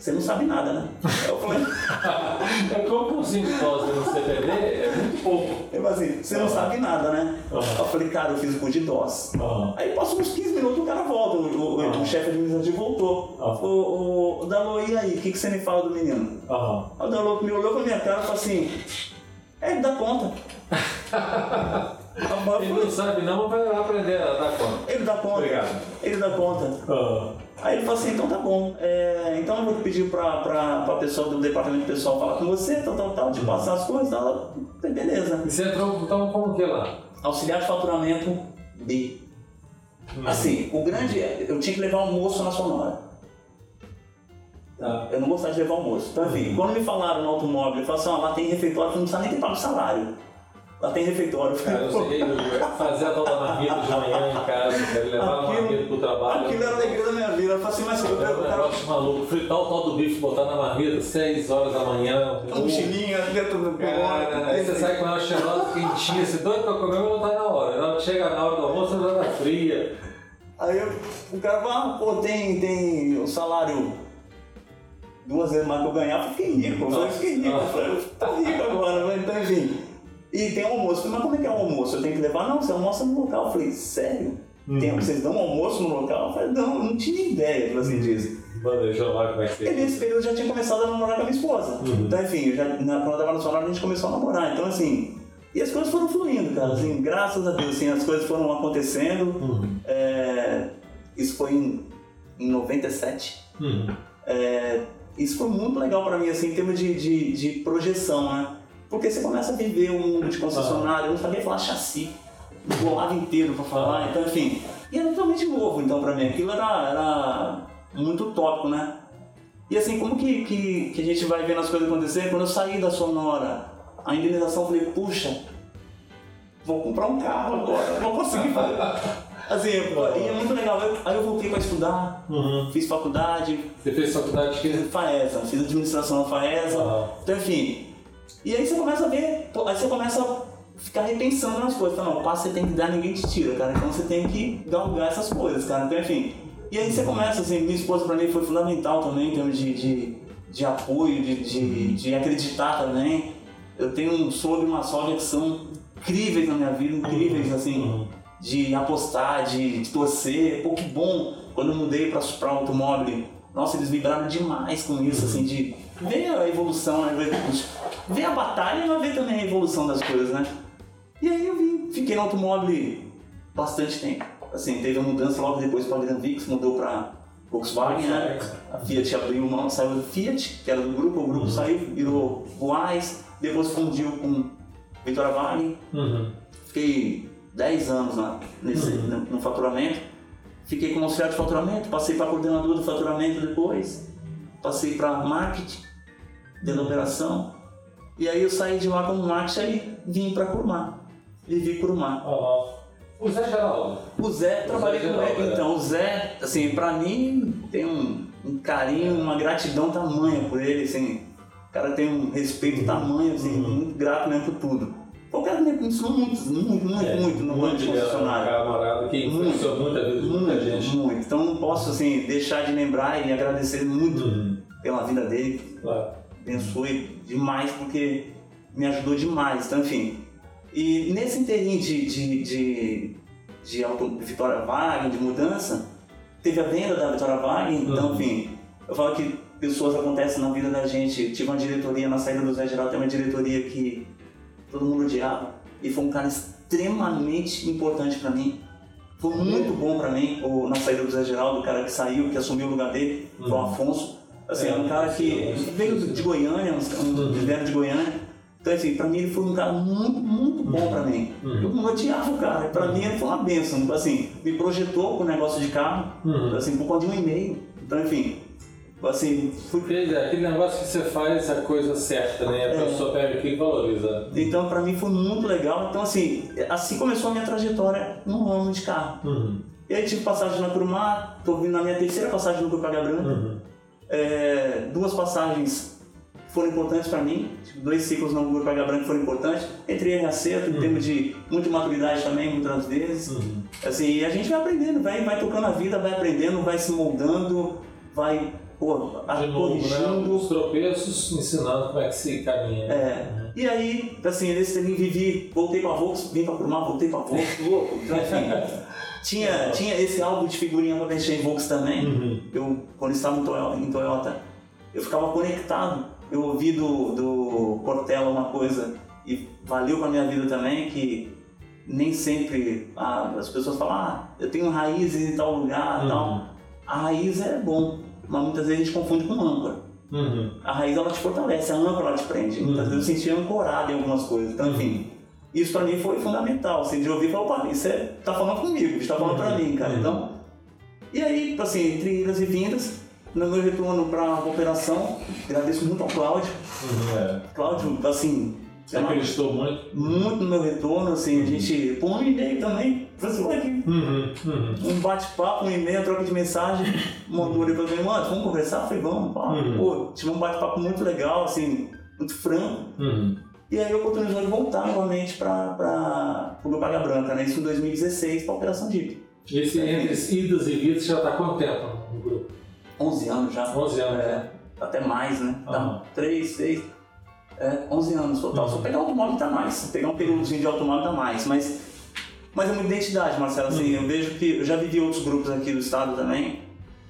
você não sabe nada, né? Eu falei, É como com 5 doses no CPD é muito pouco. eu falei assim, você não sabe nada, né? Aham. Eu falei, cara, eu fiz o curso de DOS. Aham. Aí passou uns 15 minutos, o cara volta, o, o- Ah. o chefe administrativo voltou. Ah. O, o, Dalô, e aí, o que, que você me fala do menino? Aí o Dalô me olhou pra minha cara e falou assim, é, ele dá conta. Ele não sabe não, mas vai aprender a dar conta. ele dá conta. Obrigado. Ele dá conta. Aham. Aí ele falou assim, então tá bom. É, então eu vou pedir pra, pra, pra pessoa do departamento pessoal falar com você, tal, tal, tal, de passar as coisas, tal. Beleza. E você entrou então como que lá? Auxiliar de faturamento B. Assim, o grande é, eu tinha que levar almoço na Sonora. Tá. Eu não gostava de levar almoço. Então, enfim, quando me falaram no automóvel, eu falei assim, ó, lá tem refeitório, você não precisa nem ter pago salário. Lá tem refeitório. Eu Cara, eu cheguei, eu fazer a tal da marmita de manhã em casa, quero levar a Aquilo- marmita pro trabalho. Aquilo era a alegria da minha vida. Eu falei assim, mas eu, um eu, cara, negócio maluco, fritar o tal do bife, botar na marmita, 6 horas da manhã. Um chininha dentro do Cara, aí você sai com ela cheirosa, quentinha, você doido pra comer, mas não tá na hora. Na hora que chega na hora do almoço, ela tá fria. Aí eu, o cara fala, ah, pô, tem, tem o salário duas vezes mais que eu ganhava, eu fiquei rico. Eu fiquei rico. Eu tô rico agora, mas então enfim. E tem almoço. Eu falei, mas como é que é o almoço? Eu tenho que levar? Não, você almoça no local. Eu falei, sério? Tem, vocês dão almoço no local? Eu falei, não, eu não tinha ideia, tipo assim, disso. Planejou lá como é que Porque nesse período eu já tinha começado a namorar com a minha esposa. Uhum. Então, enfim, eu já, na, quando eu tava no solar, a gente começou a namorar. Então, assim, e as coisas foram fluindo, cara. Assim, graças a Deus, assim, as coisas foram acontecendo. Uhum. É, isso foi em, em 97. Uhum. É, isso foi muito legal pra mim, assim, em termos de, de, de projeção, né? Porque você começa a viver o mundo de concessionário, eu não sabia falar chassi, bolava inteiro pra falar, então, enfim. E era totalmente novo, então, pra mim. Aquilo era, era muito utópico, né? E assim, como que, que, que a gente vai vendo as coisas acontecer? Quando eu saí da Sonora, a indenização, eu falei, puxa, vou comprar um carro agora, vou conseguir fazer. Assim, e é muito legal. Eu- Aí eu voltei pra estudar, Uhum. fiz faculdade, Você fez faculdade de quê? FAESA, fiz administração na FAESA. Ah. Então, enfim. E aí você começa a ver, aí você começa a ficar repensando nas coisas. Então, não, o passo você tem que dar, ninguém te tira, cara. Então você tem que galgar essas coisas, cara. Então, enfim. E aí você começa, assim, minha esposa pra mim foi fundamental também em termos de, de, de apoio, de, de, de acreditar também. Eu tenho um sogro e uma sogra que são incríveis na minha vida, incríveis, assim Uhum. de apostar, de, de torcer. Pô, que bom quando eu mudei para para automóvel. Nossa, eles vibraram demais com isso, assim, de ver a evolução, né? ver a batalha, mas ver também a evolução das coisas, né? E aí eu vim, fiquei no automóvel bastante tempo. Assim, teve a mudança logo depois para a Granvix, mudou para Volkswagen, né? A Fiat abriu mão, saiu do Fiat, que era do grupo, o grupo saiu, virou Boaz, depois fundiu com Vitória Vale, Uhum. Fiquei 10 anos nesse, Uhum. no, no faturamento. Fiquei como auxiliar de faturamento, passei para coordenador do faturamento depois, passei para marketing, dentro da operação. E aí eu saí de lá como marketing e vim para Curumá. Vivi Curumá. O Zé Geraldo. O Zé, trabalhei com ele. né? Então, o Zé, assim, pra mim tem um, um carinho, uma gratidão tamanha por ele, assim. O cara tem um respeito tamanho, assim, Uhum. muito grato mesmo por tudo. O cara me ensinou muito, muito, muito, É, muito no mundo de muito concessionário. camarada que influenciou muita vida muita gente. muito. Então não posso, assim, deixar de lembrar e agradecer muito Uhum. pela vida dele. Claro. Abençoe demais porque me ajudou demais. Então, enfim. E nesse inteirinho de, de, de, de auto, Vitória Wagner, de mudança, teve a venda da Vitória Wagner. Então, Uhum. enfim, eu falo que pessoas acontecem na vida da gente. Tive uma diretoria na saída do Zé Geraldo, tem uma diretoria que todo mundo odiava. E foi um cara extremamente importante pra mim. Foi muito bom pra mim, na saída do Zé Geraldo, o cara que saiu, que assumiu o lugar dele, foi o Uhum. Afonso. Assim, É, um cara que veio de Goiânia, um, um Uhum. vieram de Goiânia. Então, assim, pra mim ele foi um cara muito, muito bom pra mim. Uhum. Eu não odiava o cara, pra mim ele foi uma bênção. Assim, me projetou com o negócio de carro, Uhum. assim, por conta de um e-mail. Então, enfim, assim, fui Aquele, negócio que você faz a coisa certa, né? A É. pessoa pega aquilo e valoriza. Então, pra mim foi muito legal. Então, assim, assim começou a minha trajetória no ramo de carro. Uhum. E aí tive passagem na Curumá, tô vindo na minha terceira passagem no Águia Branca. Uhum. É, duas passagens foram importantes para mim, tipo, dois ciclos no Grupo Águia Branca foram importantes. Entrei em acerto, em Uhum. termos de muita maturidade também, muitas vezes. Uhum. Assim, e a gente vai aprendendo, vai, vai tocando a vida, vai aprendendo, vai se moldando, vai pô, De novo, né? corrigindo. Os tropeços ensinando como é que se caminha. É. E aí, assim, nesse tempo vivi, voltei pra Volks, vim pra Curumá, voltei pra Volks, louco. Então, enfim, tinha, tinha esse álbum de figurinha quando deixei em Volks também. Uhum. Eu, quando estava em Toyota, em Toyota, eu ficava conectado. Eu ouvi do, do Cortella uma coisa e valeu pra minha vida também, que nem sempre ah, as pessoas falam, ah, eu tenho raízes em tal lugar Uhum. tal. A raiz é bom, mas muitas vezes a gente confunde com âncora. Uhum. A raiz ela te fortalece, a âncora ela te prende. Uhum. vezes eu sentia ancorado em algumas coisas. Então, enfim, isso pra mim foi fundamental. Assim, de ouvir e falar, opa, isso é, tá falando comigo, isso tá falando pra Uhum. mim, cara. Uhum. Então, e aí, assim, entre idas e vindas, no meu retorno pra operação, agradeço muito ao Cláudio. Uhum. É. Cláudio, assim, Você acreditou muito? Muito no meu retorno, assim, a gente, por um e-mail também, vai aqui, Uhum, uhum. um bate-papo, um e-mail, troca de mensagem, mandou ele pra mim, mano, vamos conversar? Eu falei, vamos, pá. Uhum. Pô, tive um bate-papo muito legal, assim, muito franco. Uhum. E aí oportunizou de voltar novamente para o Grupo Águia Branca, né? Isso em 2016 para a Operação DIP. E esse, entre idas e vidas, já está quanto tempo no grupo? 11 anos já. 11 anos. É, até mais, né? Aham. Dá 3, 6, é, 11 anos total. Uhum. Se eu pegar automóvel dá mais. Se pegar um períodozinho de automóvel dá mais. Mas, mas é uma identidade, Marcelo. Assim, Uhum. Eu vejo que eu já vivi outros grupos aqui do estado também.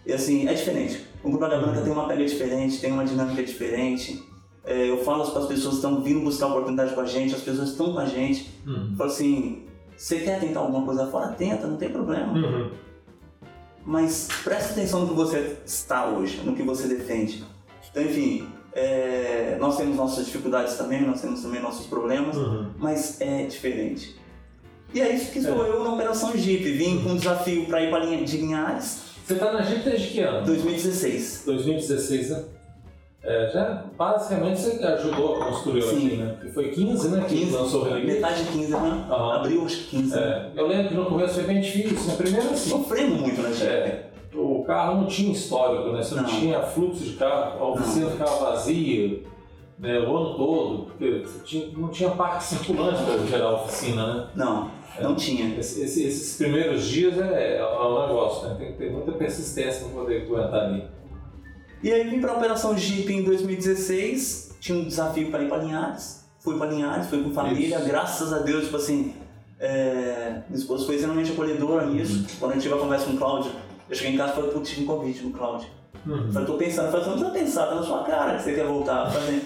E assim, é diferente. O Grupo Águia Branca tem uma pega diferente, tem uma dinâmica diferente. É, eu falo para as pessoas que estão vindo buscar oportunidade com a gente, as pessoas estão com a gente. Uhum. Falo assim, você quer tentar alguma coisa fora? Tenta, não tem problema. Uhum. Mas preste atenção no que você está hoje, no que você defende. Então, enfim, é, nós temos nossas dificuldades também, nós temos também nossos problemas, Uhum. mas é diferente. E é isso que sou É. eu na Operação Jeep. Vim com um desafio para ir para linha de Linhares, Você está na Jeep desde que ano? 2016. 2016, né? É, já basicamente você ajudou a construir Sim. aqui, né? Porque foi 15, né? Que 15, lançou o Renegade. metade de 15, né? Abril, acho que 15. É, eu lembro que no começo foi bem difícil, né? Primeiro assim, Sofremos muito na Jeep. é, o carro não tinha histórico, né? Você não, Não. tinha fluxo de carro, a oficina ficava vazia né? o ano todo, porque tinha- não tinha parque circulante para gerar a oficina, né? Não, não tinha. Esse- esse- esses primeiros dias é, é um negócio, né? Tem que ter muita persistência para poder aguentar ali. E aí vim para a Operação Jeep em 2016, tinha um desafio para ir para Linhares, fui para Linhares, fui com família, Isso. graças a Deus, tipo assim, é, minha esposa foi extremamente acolhedora nisso. Uhum. Quando eu tive a conversa com o Cláudio, eu cheguei em casa e falei, putz, tive um convite no Cláudio. Uhum. Falei, tô pensando, eu falei, não precisa pensar, tá na sua cara que você quer voltar. Eu falei,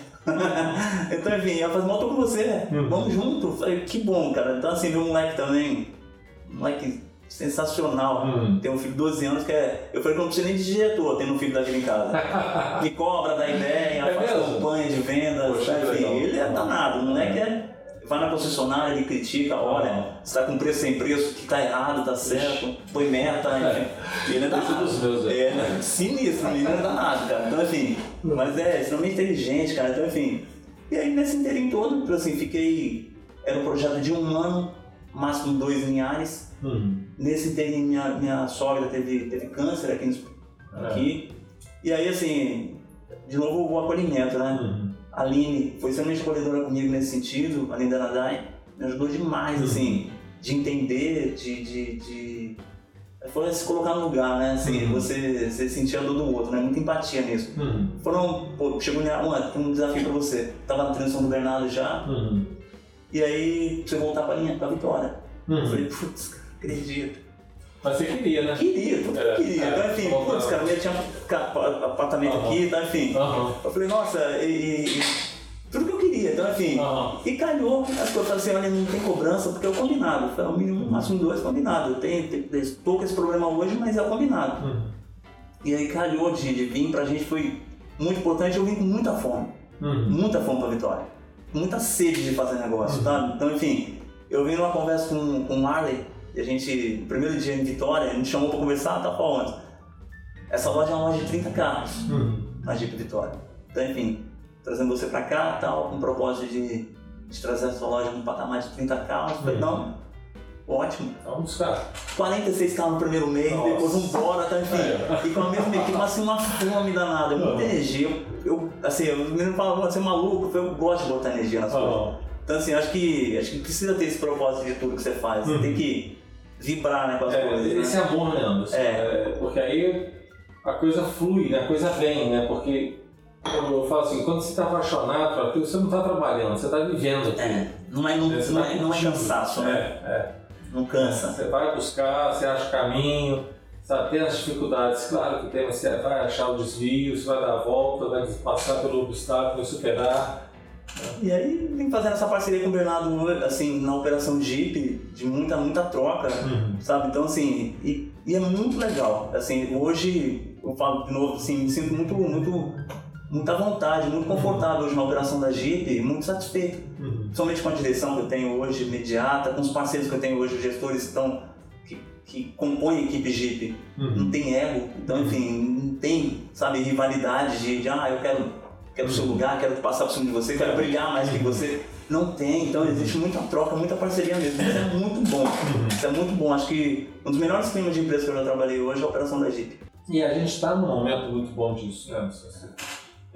então enfim, ela falou, mas eu tô com você, Uhum. vamos junto. Eu falei, que bom, cara. Então assim, meu moleque também, um moleque sensacional. Uhum. Tem um filho de 12 anos que é. Eu falei que eu não preciso nem de diretor tendo um filho daquele em casa. Me cobra, dá ideia, É faz mesmo? campanha de venda, Poxa, enfim, ele é danado, o moleque é. Vai na concessionária, ele critica, olha, você tá com preço sem preço, que tá errado, tá certo, põe meta, enfim. Ele é danado. é. É, né? sinistro, menino é danado, cara. Então, enfim, mas é extremamente inteligente, cara. Então, enfim. E aí, nesse inteirinho todo, assim, fiquei. Era um projeto de um ano, máximo dois lineares. Uhum. Nesse inteirinho, minha, minha sogra teve, teve câncer aqui, É. aqui. E aí, assim, de novo o acolhimento, né? Uhum. A Aline foi extremamente acolhedora comigo nesse sentido, a Aline da Nadai, me ajudou demais, Uhum. assim, de entender, de, de, de... Foi se colocar no lugar, né? Assim, Uhum. você, você sentir a dor do outro, né? Muita empatia nisso. Uhum. Foram, pô, chegou em uma, tem um desafio pra você. Tava na transição do Bernardo já, Uhum. e aí você voltar pra linha, pra Vitória. Eu Uhum. falei, putz, cara, acredito. Mas você queria, né? Queria, tudo que É, eu queria. é, Então, enfim, voltar. putz, cara, eu tinha ca- apartamento aqui, tá, enfim. Aham. Eu falei, nossa, e, e- tudo que eu queria, então enfim. Aham. E calhou, as coisas assim, olha, não tem cobrança, porque é o combinado. Foi o mínimo, máximo dois combinado. Eu tenho, tenho, estou com esse problema hoje, mas é o combinado. Uhum. E aí calhou de, de vir pra gente, foi muito importante, eu vim com muita fome. Uhum. Muita fome pra Vitória. Muita sede de fazer negócio, tá? Então, enfim, eu vim numa conversa com, com o Marley, e a gente, no primeiro dia em Vitória, a gente chamou pra conversar, tá falando. Essa loja é uma loja de 30 carros Uhum. na Jeep Vitória. Então, enfim, trazendo você pra cá, tal, com o propósito de, de trazer a sua loja num patamar de 30 carros. Eu Falei, Uhum. não, ótimo. Vamos buscar. 46 carros no primeiro mês, Nossa. depois vambora, tá, enfim. É. E com a mesma equipe, mas assim, uma fome danada, muita Uhum. energia. Eu, eu, assim, os meninos falam, você é maluco, eu eu gosto de botar energia nas coisas. Aham. Então, assim, acho que, acho que precisa ter esse propósito de tudo que você faz. Você Uhum. tem que vibrar, né, com as É, coisas. esse né? amor, né, Anderson? É. É, porque aí a coisa flui, né? a coisa vem, né? Porque eu, eu falo assim, quando você está apaixonado por aquilo, você não está trabalhando, você está vivendo aquilo. É, não é, não, não tá é, não é cansaço, É, né? é. Não cansa. Você vai buscar, você acha o caminho, sabe? Tem as dificuldades, claro que tem, mas você vai achar o desvio, você vai dar a volta, vai passar pelo obstáculo, vai superar. E aí vim fazendo essa parceria com o Bernardo, assim, na operação Jeep, de muita, muita troca, sabe? Então, assim, e, e é muito legal. Assim, hoje, eu falo de novo, assim, me sinto muito, muito, muita vontade, muito confortável hoje na operação da Jeep, muito satisfeito. Uhum. Principalmente com a direção que eu tenho hoje, imediata, com os parceiros que eu tenho hoje, os gestores que estão, que, que compõem a equipe Jeep. Não Uhum. tem ego, então, enfim, não tem, sabe, rivalidade de, de ah, eu quero quero o seu lugar, quero passar por cima de você, quero brilhar mais que você. Não tem, então existe muita troca, muita parceria mesmo. Isso é muito bom. Isso é muito bom. Acho que um dos melhores climas de empresa que eu já trabalhei hoje é a operação da Jeep. E a gente está num momento muito bom disso, né?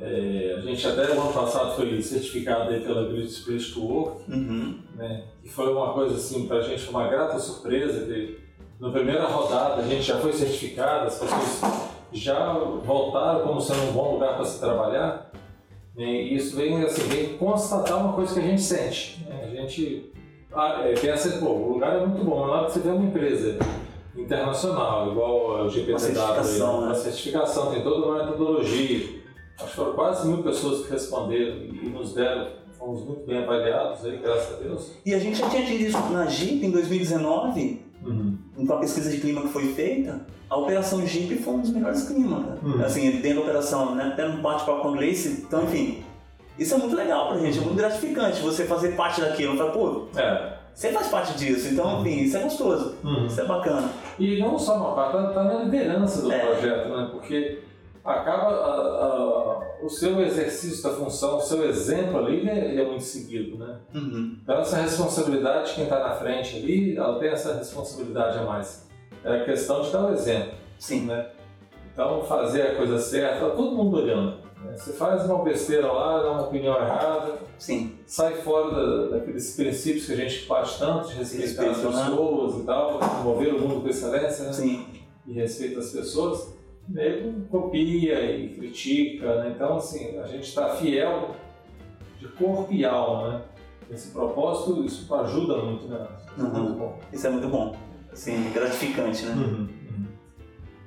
É, a gente até no ano passado foi certificado aí pela Great Place to Work, Uhum. né? E foi uma coisa assim, pra gente uma grata surpresa que na primeira rodada a gente já foi certificado, as pessoas já voltaram como sendo um bom lugar para se trabalhar. E isso vem, assim, vem constatar uma coisa que a gente sente. né? A gente ah, é, pensa, pô, o lugar é muito bom, mas lá você vê uma empresa internacional, igual o GPTW, Uma certificação, né? uma certificação, tem toda uma metodologia. Acho que foram quase mil pessoas que responderam e nos deram, fomos muito bem avaliados aí, graças a Deus. E a gente já tinha tido isso na Jeep em 2019, com a pesquisa de clima que foi feita. A operação Jeep foi um dos melhores climas, cara. Uhum. Assim, dentro da operação, né? Até no bate-papo com a Gleice. Então, enfim, isso é muito legal pra gente, é muito gratificante você fazer parte daquilo. Fala, pô, É. você faz parte disso, então, enfim, isso é gostoso, Uhum. isso é bacana. E não só uma parte, está na liderança do É. projeto, né? Porque acaba a- a- o seu exercício da função, o seu exemplo ali, ele é, ele é muito seguido, né? Uhum. Então essa responsabilidade de quem está na frente ali, ela tem essa responsabilidade a mais. É a questão de dar o exemplo, Sim. né? Então fazer a coisa certa, tá todo mundo olhando. né? Você faz uma besteira lá, dá uma opinião errada, Sim. sai fora da- daqueles princípios que a gente parte tanto, de respeitar as Respeito, né? pessoas e tal, mover o mundo com excelência, né? Sim. e respeita as pessoas, nego copia e critica, né? Então, assim, a gente está fiel de corpo e alma, né? Esse propósito, isso ajuda muito, né? Isso é Uhum. muito bom. Isso é muito bom. Assim, gratificante, né? Uhum.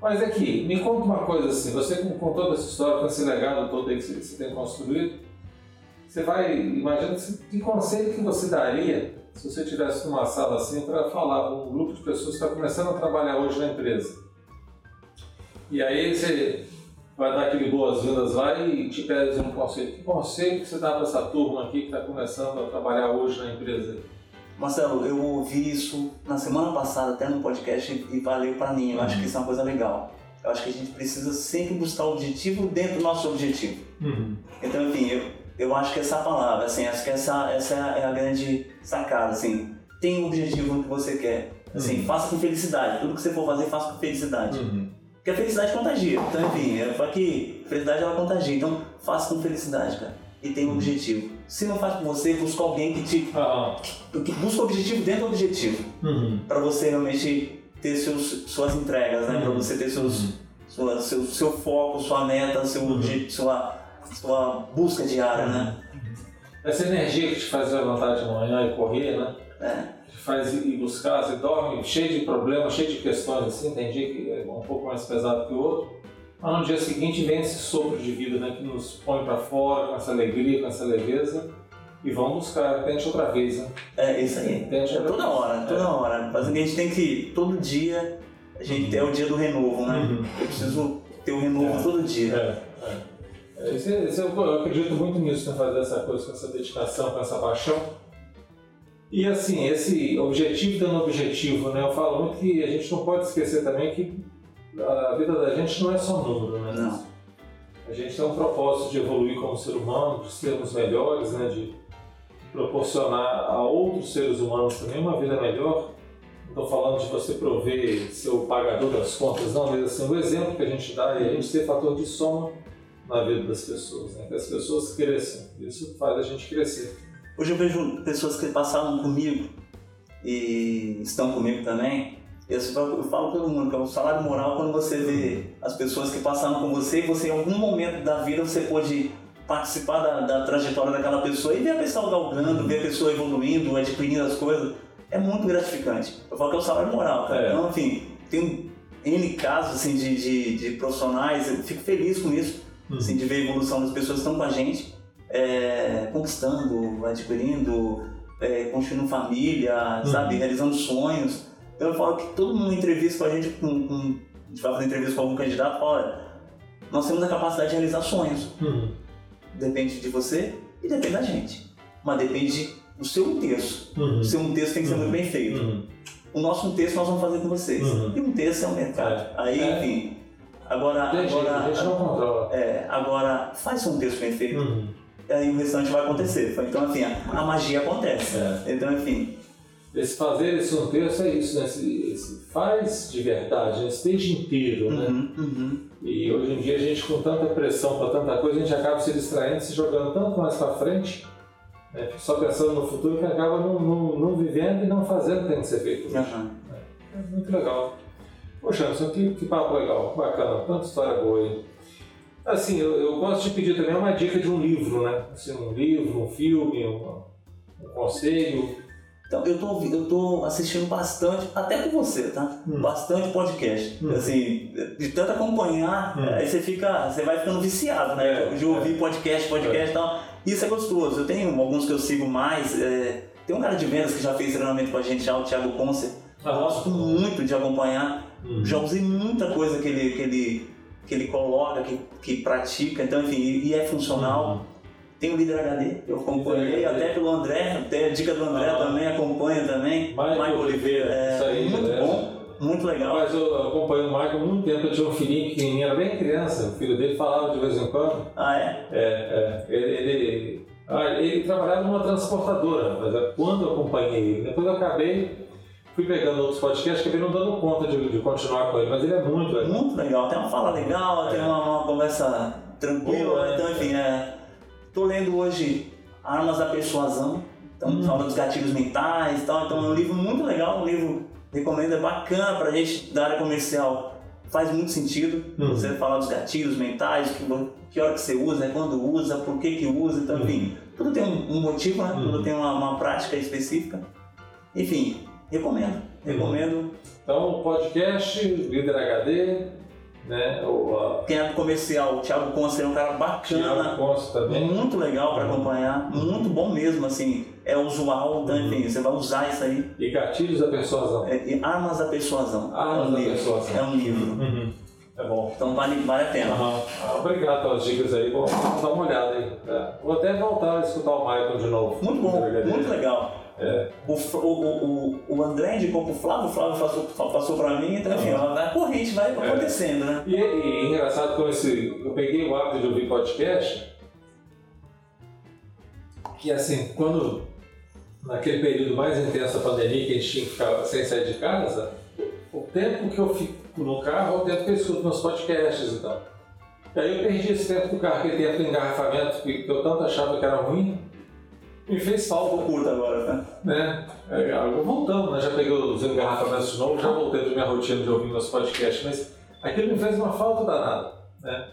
Mas aqui, me conta uma coisa assim, você com, toda essa história, com esse legado todo aí que você, tem construído, você vai, imagina que, que conselho que você daria se você estivesse numa sala assim para falar com um grupo de pessoas que está começando a trabalhar hoje na empresa. E aí você vai dar aquele boas-vindas lá e te pede um conselho. Que conselho que você dá para essa turma aqui que está começando a trabalhar hoje na empresa? Marcelo, eu ouvi isso na semana passada até no podcast e valeu pra mim. Eu acho que isso é uma coisa legal. Eu acho que a gente precisa sempre buscar o objetivo dentro do nosso objetivo. Então, enfim, eu, eu acho que essa palavra, assim, acho que essa, essa é a- grande sacada, assim. Tem um objetivo no que você quer. Assim, Uhum. faça com felicidade. Tudo que você for fazer, faça com felicidade. Porque a felicidade contagia. Então, enfim, eu falo que a felicidade ela contagia. Então, faça com felicidade, cara. E tenha um objetivo. Se não faz com você, busca alguém que te. Ah, que busca o objetivo dentro do objetivo. Pra você realmente ter seus, suas entregas, né? Pra Uhum. você ter seus, sua, seu, seu foco, sua meta, seu, Uhum. obje- sua, sua busca diária, né? Essa energia que te faz levantar de manhã e correr, né? É. faz ir buscar, você dorme cheio de problemas, cheio de questões assim, tem dia que é um pouco mais pesado que o outro, mas no dia seguinte vem esse sopro de vida, né, que nos põe para fora com essa alegria, com essa leveza e vamos buscar, tente outra vez, né? É isso aí. Tente É toda vez. hora, toda É. hora. Mas a gente tem que, todo dia, a gente é o dia do renovo, né? Uhum. Eu preciso ter o renovo É. todo dia. É, é. É, esse- esse eu, eu acredito muito nisso, né, fazer essa coisa com essa dedicação, com essa paixão. E assim, esse objetivo dando objetivo, né? Eu falo muito que a gente não pode esquecer também que a vida da gente não é só número, né? Não. A gente tem um propósito de evoluir como ser humano, de sermos melhores, né? de proporcionar a outros seres humanos também uma vida melhor. Não estou falando de você prover ser o pagador das contas, não, mas assim, o exemplo que a gente dá é a gente ser fator de soma na vida das pessoas, né? que as pessoas cresçam. Isso faz a gente crescer. Hoje eu vejo pessoas que passaram comigo e estão comigo também. Eu falo eu falo todo mundo que é o salário moral quando você vê as pessoas que passaram com você e você em algum momento da vida você pode participar da, da trajetória daquela pessoa e ver a pessoa galgando, ver a pessoa evoluindo, adquirindo as coisas. É muito gratificante. Eu falo que é o salário moral, cara. É. Então, enfim, tem N casos assim, de, de, de profissionais, eu fico feliz com isso, assim, de ver a evolução das pessoas que estão com a gente é, conquistando, adquirindo, é, construindo família, Uhum. sabe, realizando sonhos. Então eu falo que todo mundo entrevista com a gente, com, com, a gente vai fazer entrevista com algum candidato, fala, olha, nós temos a capacidade de realizar sonhos. Depende de você e depende da gente. Mas depende do seu um terço. O seu terço tem que ser muito bem feito. O nosso terço nós vamos fazer com vocês. Uhum. E um terço é o mercado. Aí, É. enfim, Agora, jeito, agora, a gente não controla. é, agora faz um texto bem feito. Uhum. Aí o restante vai acontecer. Então, assim, a, a magia acontece. É. Então, enfim, Esse fazer esse um texto é isso, né? Esse, esse faz de verdade, né? esteja inteiro, né? uhum, uhum. E hoje em dia a gente com tanta pressão para tanta coisa, a gente acaba se distraindo, se jogando tanto mais para frente, né? Só pensando no futuro que acaba não, não, não vivendo e não fazendo o que tem que ser feito. Aham. É muito legal. Poxa, Anderson, que, que papo legal, bacana, tanta história boa aí. Assim, eu, eu gosto de pedir também uma dica de um livro, né? Assim, um livro, um filme, um, um conselho. Então, eu tô, eu tô assistindo bastante, até com você, tá? Hum. Bastante podcast. Hum. Assim, de tanto acompanhar, Hum. aí você fica, você vai ficando viciado, né? É, de ouvir podcast, podcast e tal. Isso é gostoso. Eu tenho alguns que eu sigo mais. é, tem um cara de vendas que já fez treinamento com a gente já, o Thiago Ponce. Eu gosto muito de acompanhar. Hum. Já usei muita coisa que ele, que ele, que ele coloca, que, que pratica, então enfim, e, e é funcional. Tem o Líder HD, eu acompanhei, até pelo André, tem a dica do André Ah. também, acompanha também. Michael Oliveira, é Isso aí, muito né? bom, muito legal. Mas eu acompanho o Michael há muito tempo, eu tinha um filhinho pequenininho, era bem criança, o filho dele falava de vez em quando. Ah, é? É, é, ele, ele, ah, ele trabalhava numa transportadora, mas é quando eu acompanhei ele, depois eu acabei, fui pegando outros podcasts, acabei não dando conta de, de continuar com ele, mas ele é muito legal. Muito legal, tem uma fala legal, tem uma, uma conversa tranquila, Boa, né? então enfim, é. Tô lendo hoje Armas da Persuasão, então Hum. fala dos gatilhos mentais e tal, então é um livro muito legal, um livro recomendo, é bacana pra gente da área comercial, faz muito sentido Uhum. você falar dos gatilhos mentais, que, que hora que você usa, quando usa, por que que usa, então enfim, tudo tem um, um motivo, né? Uhum. tudo tem uma, uma prática específica, enfim, recomendo, recomendo. Então, podcast, Líder HD, né, o a é do comercial, o Thiago Conce é um cara bacana, também. muito legal para acompanhar, muito bom mesmo, assim, é usual, então, enfim, você vai usar isso aí. E Gatilhos da Persuasão. É, e Armas da Persuasão. Armas é um da livro. Persuasão. É um livro. Uhum. É bom. Então vale, vale a pena. Ah, obrigado pelas dicas aí, vou dar uma olhada aí. É. Vou até voltar a escutar o Michael de novo. Muito bom, muito legal. É. O, o, o, o, André indicou pro Flávio, o Flávio passou, passou pra mim, então enfim, Aham. a corrente vai É. acontecendo, né? E, e engraçado com esse. Eu peguei o hábito de ouvir podcast. Que assim, quando. Naquele período mais intenso da pandemia, que a gente tinha que ficar sem sair de casa, o tempo que eu fico no carro é o tempo que eu escuto meus podcasts e tal. E aí eu perdi esse tempo do carro, aquele tempo do engarrafamento que eu tanto achava que era ruim, me fez falta. Curto agora, né? né? É, agora voltamos, né? Já peguei os engarrafamentos de novo, já voltei para minha rotina de ouvir meus podcasts, mas aquilo me fez uma falta danada, né?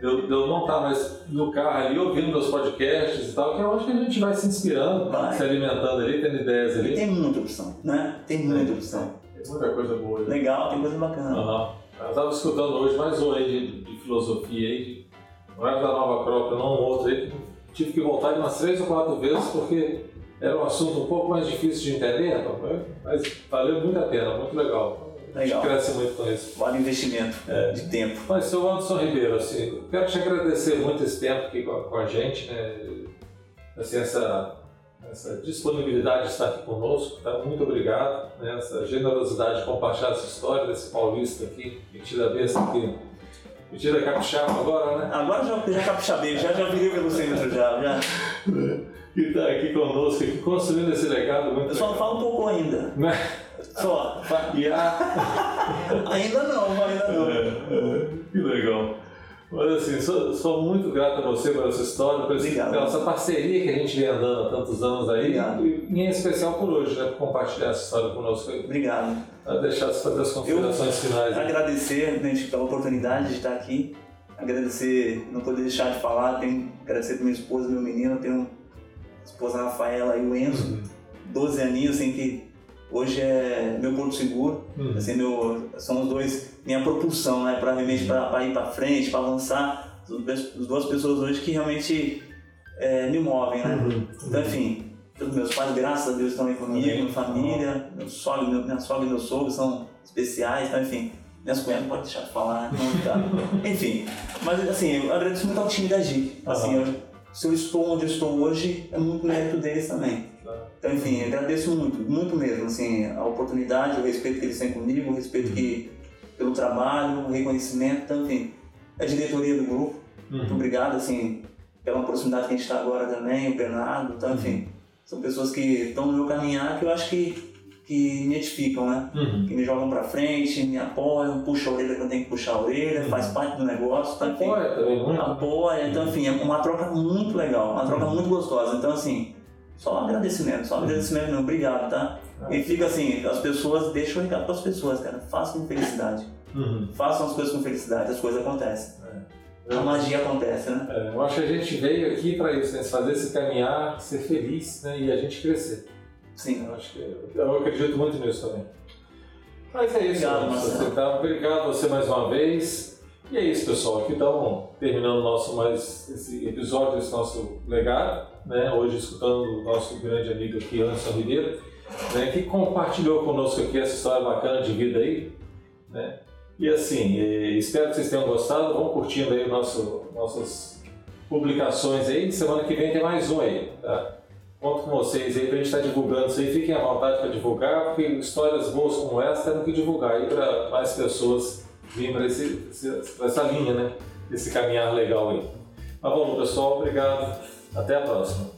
Eu, eu não estar mais no carro ali ouvindo meus podcasts e tal, que é onde que a gente vai se inspirando, Vai. se alimentando ali, tendo ideias E ali. tem muita opção, né? Tem muita opção. Tem muita coisa boa. ali. Legal, tem coisa bacana. Aham. Eu estava escutando hoje mais um aí de, de filosofia aí, de, não era da Nova Acrópole, não um outro aí, que tive que voltar de umas três ou quatro vezes porque era um assunto um pouco mais difícil de entender, mas valeu muito a pena, muito legal. Legal. cresce muito com isso. Vale investimento É. de tempo. Mas, seu Anderson Ribeiro, assim, quero te agradecer muito esse tempo aqui com a, gente, né? Assim, essa, essa disponibilidade de estar aqui conosco, tá? Muito obrigado, né? Essa generosidade de compartilhar essa história desse paulista aqui, metido a besta aqui, metido a capixaba agora, né? Agora já, já capixabei, já, já virei pelo centro já. já. Que está aqui conosco, aqui, construindo esse legado muito Eu só legal. falo um pouco ainda. Né? Só. Ainda não, ainda não. É, é, que legal. Mas assim, sou, sou muito grato a você por essa história, por Obrigado. pela essa parceria que a gente vem andando há tantos anos aí, Obrigado. e em especial por hoje, né, por compartilhar essa história conosco aí. Obrigado. Pra deixar você fazer as considerações finais. aí. Agradecer gente, pela oportunidade de estar aqui. Agradecer, não poder deixar de falar, tenho agradecer para minha esposa, meu menino, tenho a esposa Rafaela e o Enzo, 12 aninhos, assim, que hoje é meu porto seguro. Uhum. Assim, meu, são os dois, minha propulsão, né, para realmente pra, ir para frente, para avançar. As duas pessoas hoje que realmente é, me movem, né? Uhum. Então, enfim, todos meus pais, graças a Deus, estão aí comigo, minha família, meu sogro, meu, minha sogra e meu sogro são especiais, então, enfim, minhas cunhadas não pode deixar de falar, não, tá? enfim. Mas, assim, eu agradeço muito ao time da GI. Assim, eu- se eu estou onde eu estou hoje, é muito mérito deles também. Então, enfim, agradeço muito, muito mesmo, assim, a oportunidade, o respeito que eles têm comigo, o respeito que, pelo trabalho, o reconhecimento, então, enfim, a diretoria do grupo. Uhum. Muito obrigado, assim, pela proximidade que a gente está agora também, o Bernardo, então, enfim, uhum. são pessoas que estão no meu caminhar que eu acho que, que me edificam, né? Uhum. Que me jogam para frente, me apoiam, puxam a orelha quando tem que puxar a orelha, uhum. faz parte do negócio, então, enfim, apoia também, muito. Apoia, então, enfim, é uma troca muito legal, uma troca uhum. muito gostosa, então, assim, só agradecimento, só agradecimento não, obrigado, tá? E fica assim, as pessoas, deixam o recado para as pessoas, cara, façam com felicidade. Uhum. Façam as coisas com felicidade, as coisas acontecem. É. A magia acontece, né? É, eu acho que a gente veio aqui para isso, né? fazer esse caminhar, ser feliz né? e a gente crescer. Sim. Eu, acho que, eu acredito muito nisso também. Mas é isso, obrigado, você, tá? obrigado a você mais uma vez. E é isso, pessoal. Aqui estamos terminando nosso mais esse episódio desse nosso legado, né? Hoje escutando o nosso grande amigo aqui, Anderson Ribeiro, né? que compartilhou conosco aqui essa história bacana de vida aí, né? E assim, espero que vocês tenham gostado. Vão curtindo aí nosso, nossas publicações aí. Semana que vem tem mais um aí, tá? Conto com vocês aí pra gente estar tá divulgando isso aí. Fiquem à vontade para divulgar, porque histórias boas como essa temos que divulgar aí para mais pessoas virem para essa linha, né? Esse caminhar legal aí. Tá bom, pessoal. Obrigado. Até a próxima.